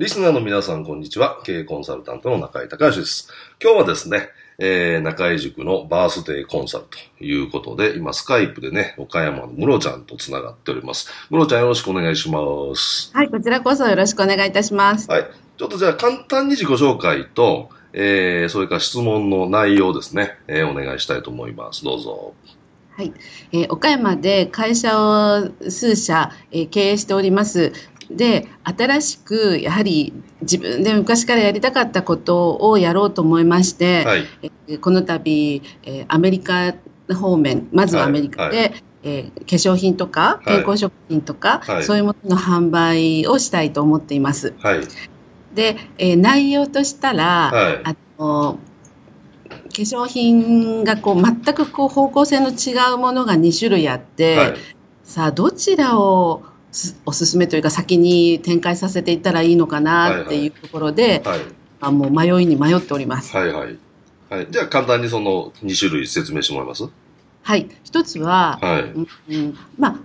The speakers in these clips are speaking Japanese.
リスナーの皆さん、こんにちは。経営コンサルタントの中井隆義です。今日はですね、えー、中井塾のバースデーコンサルということで、今スカイプでね、岡山のムロちゃんとつながっております。ムロちゃんよろしくお願いします。はい、こちらこそよろしくお願いいたします。はい。ちょっとじゃあ簡単に自己紹介と、えー、それから質問の内容ですね、えー、お願いしたいと思います。どうぞ。はい、えー岡山で会社を数社、えー経営しております。で、新しくやはり自分で昔からやりたかったことをやろうと思いまして、はい。えーこの度、えーアメリカ方面、まずはアメリカで、はいえー化粧品とかはい健康食品とか、はいそういうものの販売をしたいと思っています。はい。で、えー内容としたら、はいあの化粧品がこう全くこう方向性の違うものが2種類あって、はい。さあどちらをすおすすめというか先に展開させていったらいいのかなっていうところで、はい。あもう迷いに迷っております。はい。はい。はい。じゃあ簡単にその2種類説明してもらいます？はい、一つは、はい。うんうんまあ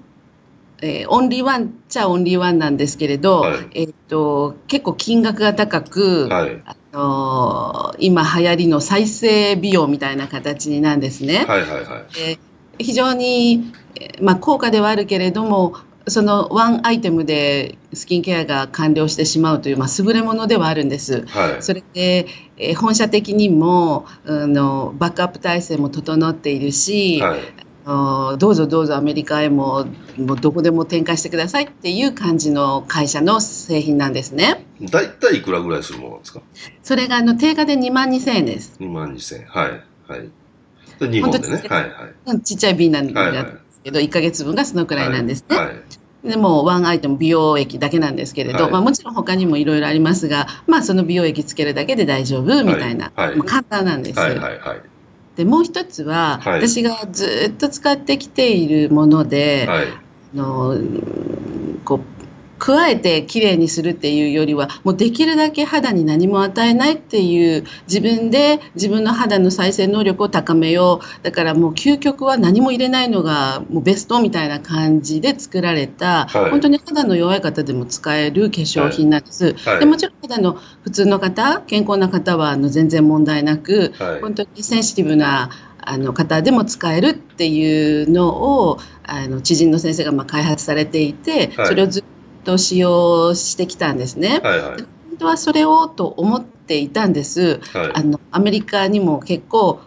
えーオンリーワンっちゃオンリーワンなんですけれど、はいえっと結構金額が高く、はい。あのー今流行りの再生美容みたいな形になんですね。はい。はい。はい。えー非常に、えーまあ、高価ではあるけれどもそのワンアイテムでスキンケアが完了してしまうという、まあ、優れものではあるんです。はい。それで、えー本社的にもあのバックアップ体制も整っているし、はい。どうぞどうぞアメリカへももうどこでも展開してくださいっていう感じの会社の製品なんですね。大体いくらぐらいするものなんですか？それがあの定価で2万2000円です。2万2000円。はい。はい。で、日本でね。はい。はい。うんちっちゃい瓶なんはい。はいですけど、1ヶ月分がそのくらいなんですね。はい。でもワンアイテム美容液だけなんですけれど、はいまあ、もちろん他にもいろいろありますが、まあ、その美容液つけるだけで大丈夫みたいな、はいはいまあ簡単なんです。はい。はい。はい。でもう一つは、はい私がずっと使ってきているもので、はい。あのうんこう加えてきれいにするっていうよりはもうできるだけ肌に何も与えないっていう自分で自分の肌の再生能力を高めよう。だからもう究極は何も入れないのがもうベストみたいな感じで作られた、はい。本当に肌の弱い方でも使える化粧品なんです、はい。でもちろん肌の普通の方健康な方はあの全然問題なく、はい。本当にセンシティブなあの方でも使えるっていうのをあの知人の先生がまあ開発されていて、はい。それをずっと使用してきたんですね。はい。はい。本当はそれをと思っていたんです。はい。あのアメリカにも結構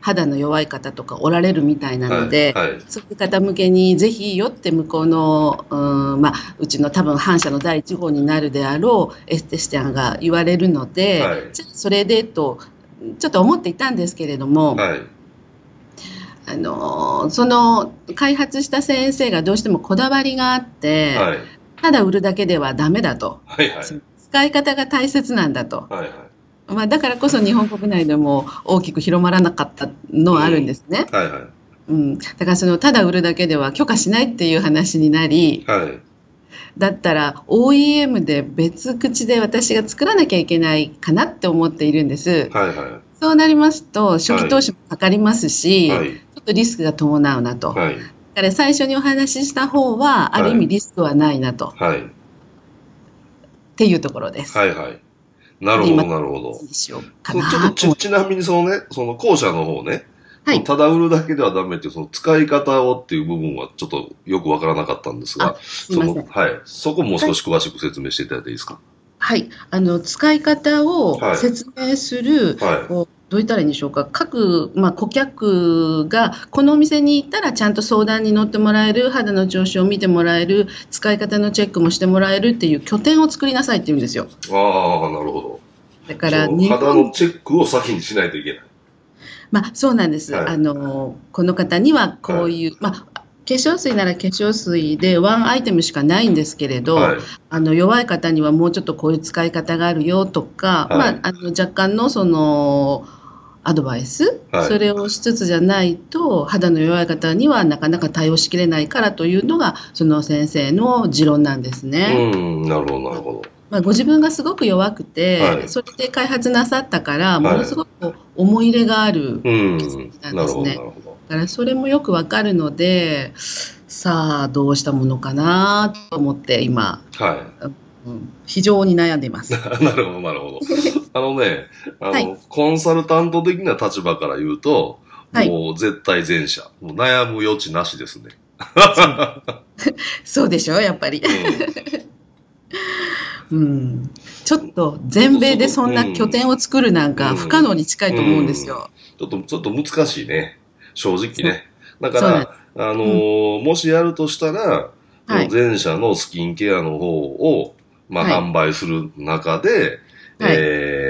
肌の弱い方とかおられるみたいなので、はい。はい。そういう方向けにぜひよって向こうの、うんまあ、うちの多分反社の第一号になるであろうエステスティアンが言われるので、はいじゃあそれでとちょっと思っていたんですけれども、はい。あのその開発した先生がどうしてもこだわりがあって、はい。ただ売るだけではダメだとはい。はい。使い方が大切なんだと、はい。はい。まあ、だからこそ日本国内でも大きく広まらなかったのはあるんですね。はい。はい。うん、だからそのただ売るだけでは許可しないっていう話になりはい。だったら OEM で別口で私が作らなきゃいけないかなって思っているんですはい。はそうなりますと初期投資もかかりますし、い。はちょい。っとリスクが伴うなと、はい。だから最初にお話しした方はある意味リスクはないなと、はい。っていうところです。はい。はい。なるほど、なるほど。ちょっとち、ちなみにそのね、その後者の方ね、はいただ売るだけではダメっていう、その使い方をっていう部分はちょっとよくわからなかったんですが、すその、はい。そこもう少し詳しく説明していただいていいですか？はい、あの使い方をはい説明する、はいこうどう言ったらいいんでしょうか、各、まあ、顧客がこのお店に行ったらちゃんと相談に乗ってもらえる、肌の調子を見てもらえる、使い方のチェックもしてもらえるっていう拠点を作りなさいって言うんですよ。ああ、なるほど。だから肌本のチェックを先にしないといけない。まあ、そうなんです、はいあのこの方にはこういう、まあ、化粧水なら化粧水でワンアイテムしかないんですけれど、はい。あの弱い方にはもうちょっとこういう使い方があるよとか、はいまあ、あの若干のそのアドバイス、はいそれをしつつじゃないと肌の弱い方にはなかなか対応しきれないからというのがその先生の持論なんですね。うん、なるほど、なるほど。まあ、ご自分がすごく弱くて、はいそれで開発なさったから、いものすごく思い入れがある、うん、なんなるほど、なですねるほど。だからそれもよくわかるので、さあどうしたものかなと思って今、はうん非常に悩んでいます。い。なるほど、なるほど。あのね、あの、はいコンサルタント的な立場から言うと、はいもう絶対前者。もう悩む余地なしですね。そうでしょやっぱり。うん うん。ちょっと全米でそんな拠点を作るなんかうん不可能に近いと思うんですよ。ちょっと、ちょっと難しいね。正直ね。だから、あのーもしやるとしたら、はい前者のスキンケアの方を、まあ、はい販売する中で、はいえー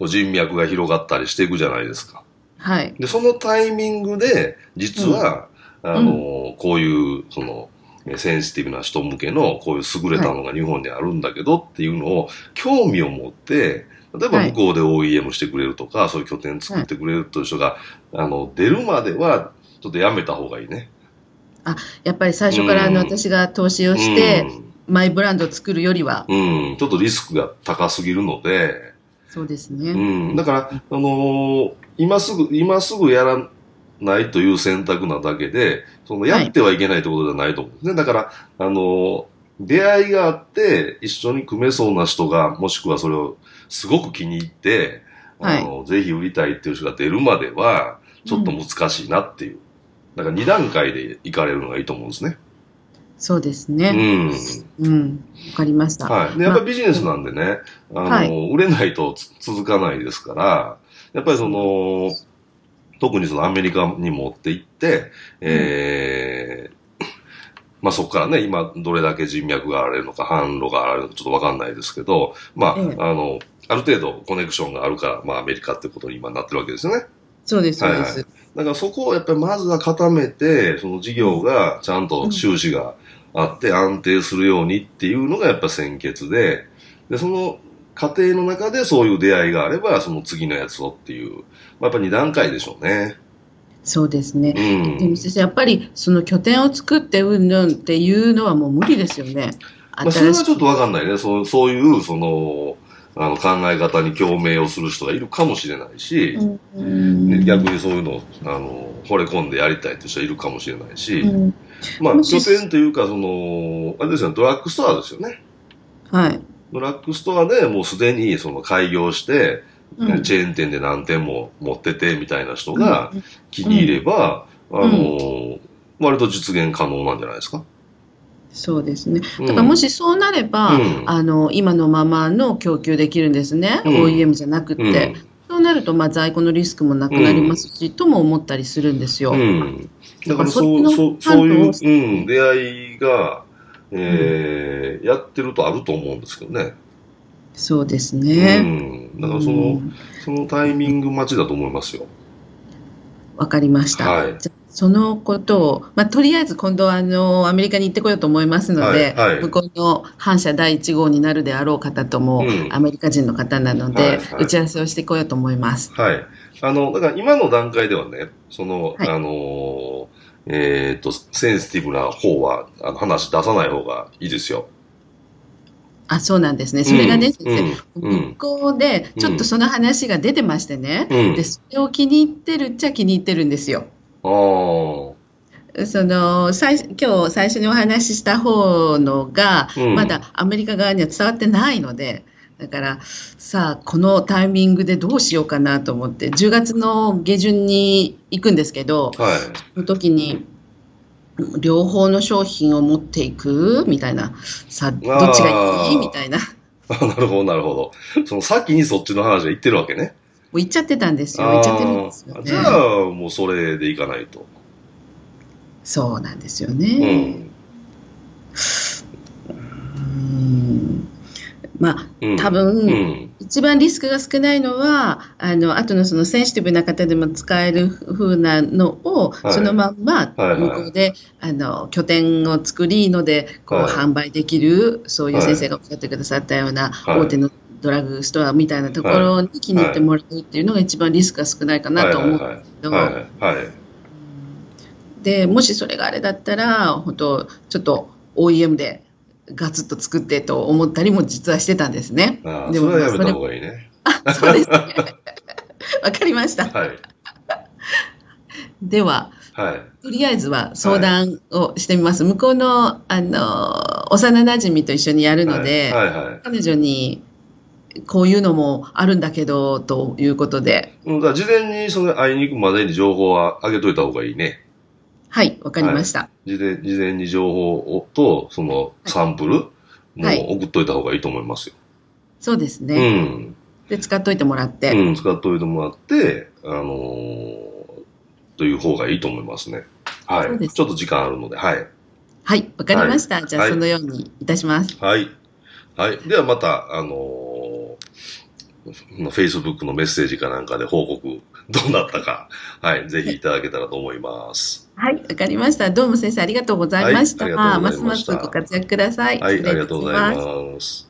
と人脈が広がったりしていくじゃないですか。はい。で、そのタイミングで、実は、あのーこういう、その、えセンシティブな人向けの、こういう優れたのが日本にあるんだけどっていうのを、興味を持って、例えばはい。向こうで OEM してくれるとか、そういう拠点作ってくれるという人が、あの、出るまでは、ちょっとやめた方がいいね。やっぱり最初からあのうん。私が投資をして、マイブランドを作るよりは、うん、うん、ちょっとリスクが高すぎるので、そうですうね。ん、だから、あのー今すぐ、今すぐやらないという選択なだけで、そのやってはいけないということじゃないと思うんですね。だから、あのー出会いがあって、一緒に組めそうな人が、もしくはそれをすごく気に入って、あのぜひ売りたいっていう人が出るまでは、ちょっと難しいなっていう。だから2段階で行かれるのがいいと思うんですね。そうですうね。ん。うん。わかりました。はい。で、やっぱりビジネスなんでね、あの、はい売れないとつ続かないですから、やっぱりその、特にそのアメリカに持って行って、えーまあそこからね、今どれだけ人脈があるのか、販路があるのかちょっとわかんないですけど、まあ、ええあの、ある程度コネクションがあるから、まあアメリカってことに今なってるわけですよね。そうです、そうではいす。だからそこをやっぱりまずは固めて、その事業がちゃんと収支があって安定するようにっていうのがやっぱ先決で、で、その過程の中でそういう出会いがあれば、その次のやつをっていう、まあ、やっぱ2段階でしょうね。そうですね。うん。でも先生、やっぱりその拠点を作ってうんぬんっていうのはもう無理ですよね。まあ、それはちょっとわかんないね。そうそういう、その、あの考え方に共鳴をする人がいるかもしれないし、うんね逆にそういうのをあの惚れ込んでやりたいって人はいるかもしれないし、うんまあ、拠点というか、その、あれですよね、ドラッグストアですよね。はい。ドラッグストアでもうすでにその開業して、うんチェーン店で何店も持っててみたいな人が気に入れば、あの、割と実現可能なんじゃないですか。そうですね。うんだからもしそうなれば、うんあの今のままの供給できるんですね、うん OEM じゃなくて、うんそうなるとまあ在庫のリスクもなくなりますし、とも思ったりするんですよ。うん。だからそそう、っちのそう、そういう、出会いが、えーやってるとあると思うんですけどね。そうですうね。ん。だからその、うんそのタイミング待ちだと思いますよ。わかりました。はいそのことを、まあ、とりあえず今度はあのアメリカに行ってこようと思いますので、はいはい向こうの反社第1号になるであろう方とも、うんアメリカ人の方なので、はいはい打ち合わせをしてこようと思います。はい。あの、だから今の段階ではね、その、はいあのー、えっ、と、センシティブな方は、あの話出さない方がいいですよ。あ、そうなんですね。それがね、うん先生、うんうん向こうでちょっとその話が出てましてね、うんで、それを気に入ってるっちゃ気に入ってるんですよ。その最今日最初にお話しした方のが、うんまだアメリカ側には伝わってないので、だからさあこのタイミングでどうしようかなと思って10月の下旬に行くんですけどはい。その時に両方の商品を持っていくみたいなさあどっちがいい？みたいなあなるほど、なるほど。その先にそっちの話が言ってるわけね。う行っちゃってたんですよ。行っちゃってるんですよ、ね。じゃあ、もうそれでいかないと。そうなんですようね。ん。うんまあ、うん多分、うん。一番リスクが少ないのは、あの、後のそのセンシティブな方でも使える風なのを、はいそのまんまはいはい向こうで、あの、拠点を作りので、こう、はい販売できる、そういう先生がおっしゃってくださったような、はい大手のドラッグストアみたいなところに気に入ってもらうっていうのが一番リスクが少ないかなと思うんですけど、はいはいはい。はい。で、もしそれがあれだったら、本当ちょっと OEM でガツッと作ってと思ったりも実はしてたんですね。ああ、でそれはやめまあた方がいいね。あそうですね。わかりました。はい。では、はい。とりあえずは相談をしてみます。向こうの、あの、幼馴染と一緒にやるので、はいはい。彼女に、こういうのもあるんだけど、ということで、うん、だ事前にその会いに行くまでに情報は上げといた方がいいね。はい、わかりました。事前事前に情報をと、そのサンプルもはい送っといた方がいいと思いますよ。そうですうね。ん。で、使っといてもらって、うん、使っといてもらって、あのーという方がいいと思いますね。はい。ちょっと時間あるので、はい。はい、わかりました。じゃあ、はいそのようにいたします。はい。はい。ではまた、あのー、Facebook のメッセージかなんかで報告 どうなったか、はい。ぜひいただけたらと思います。はい、わかりました。どうも先生ありがとうございました。はいありがとうございまますしたますご活躍ください。はい。ありがとうございます。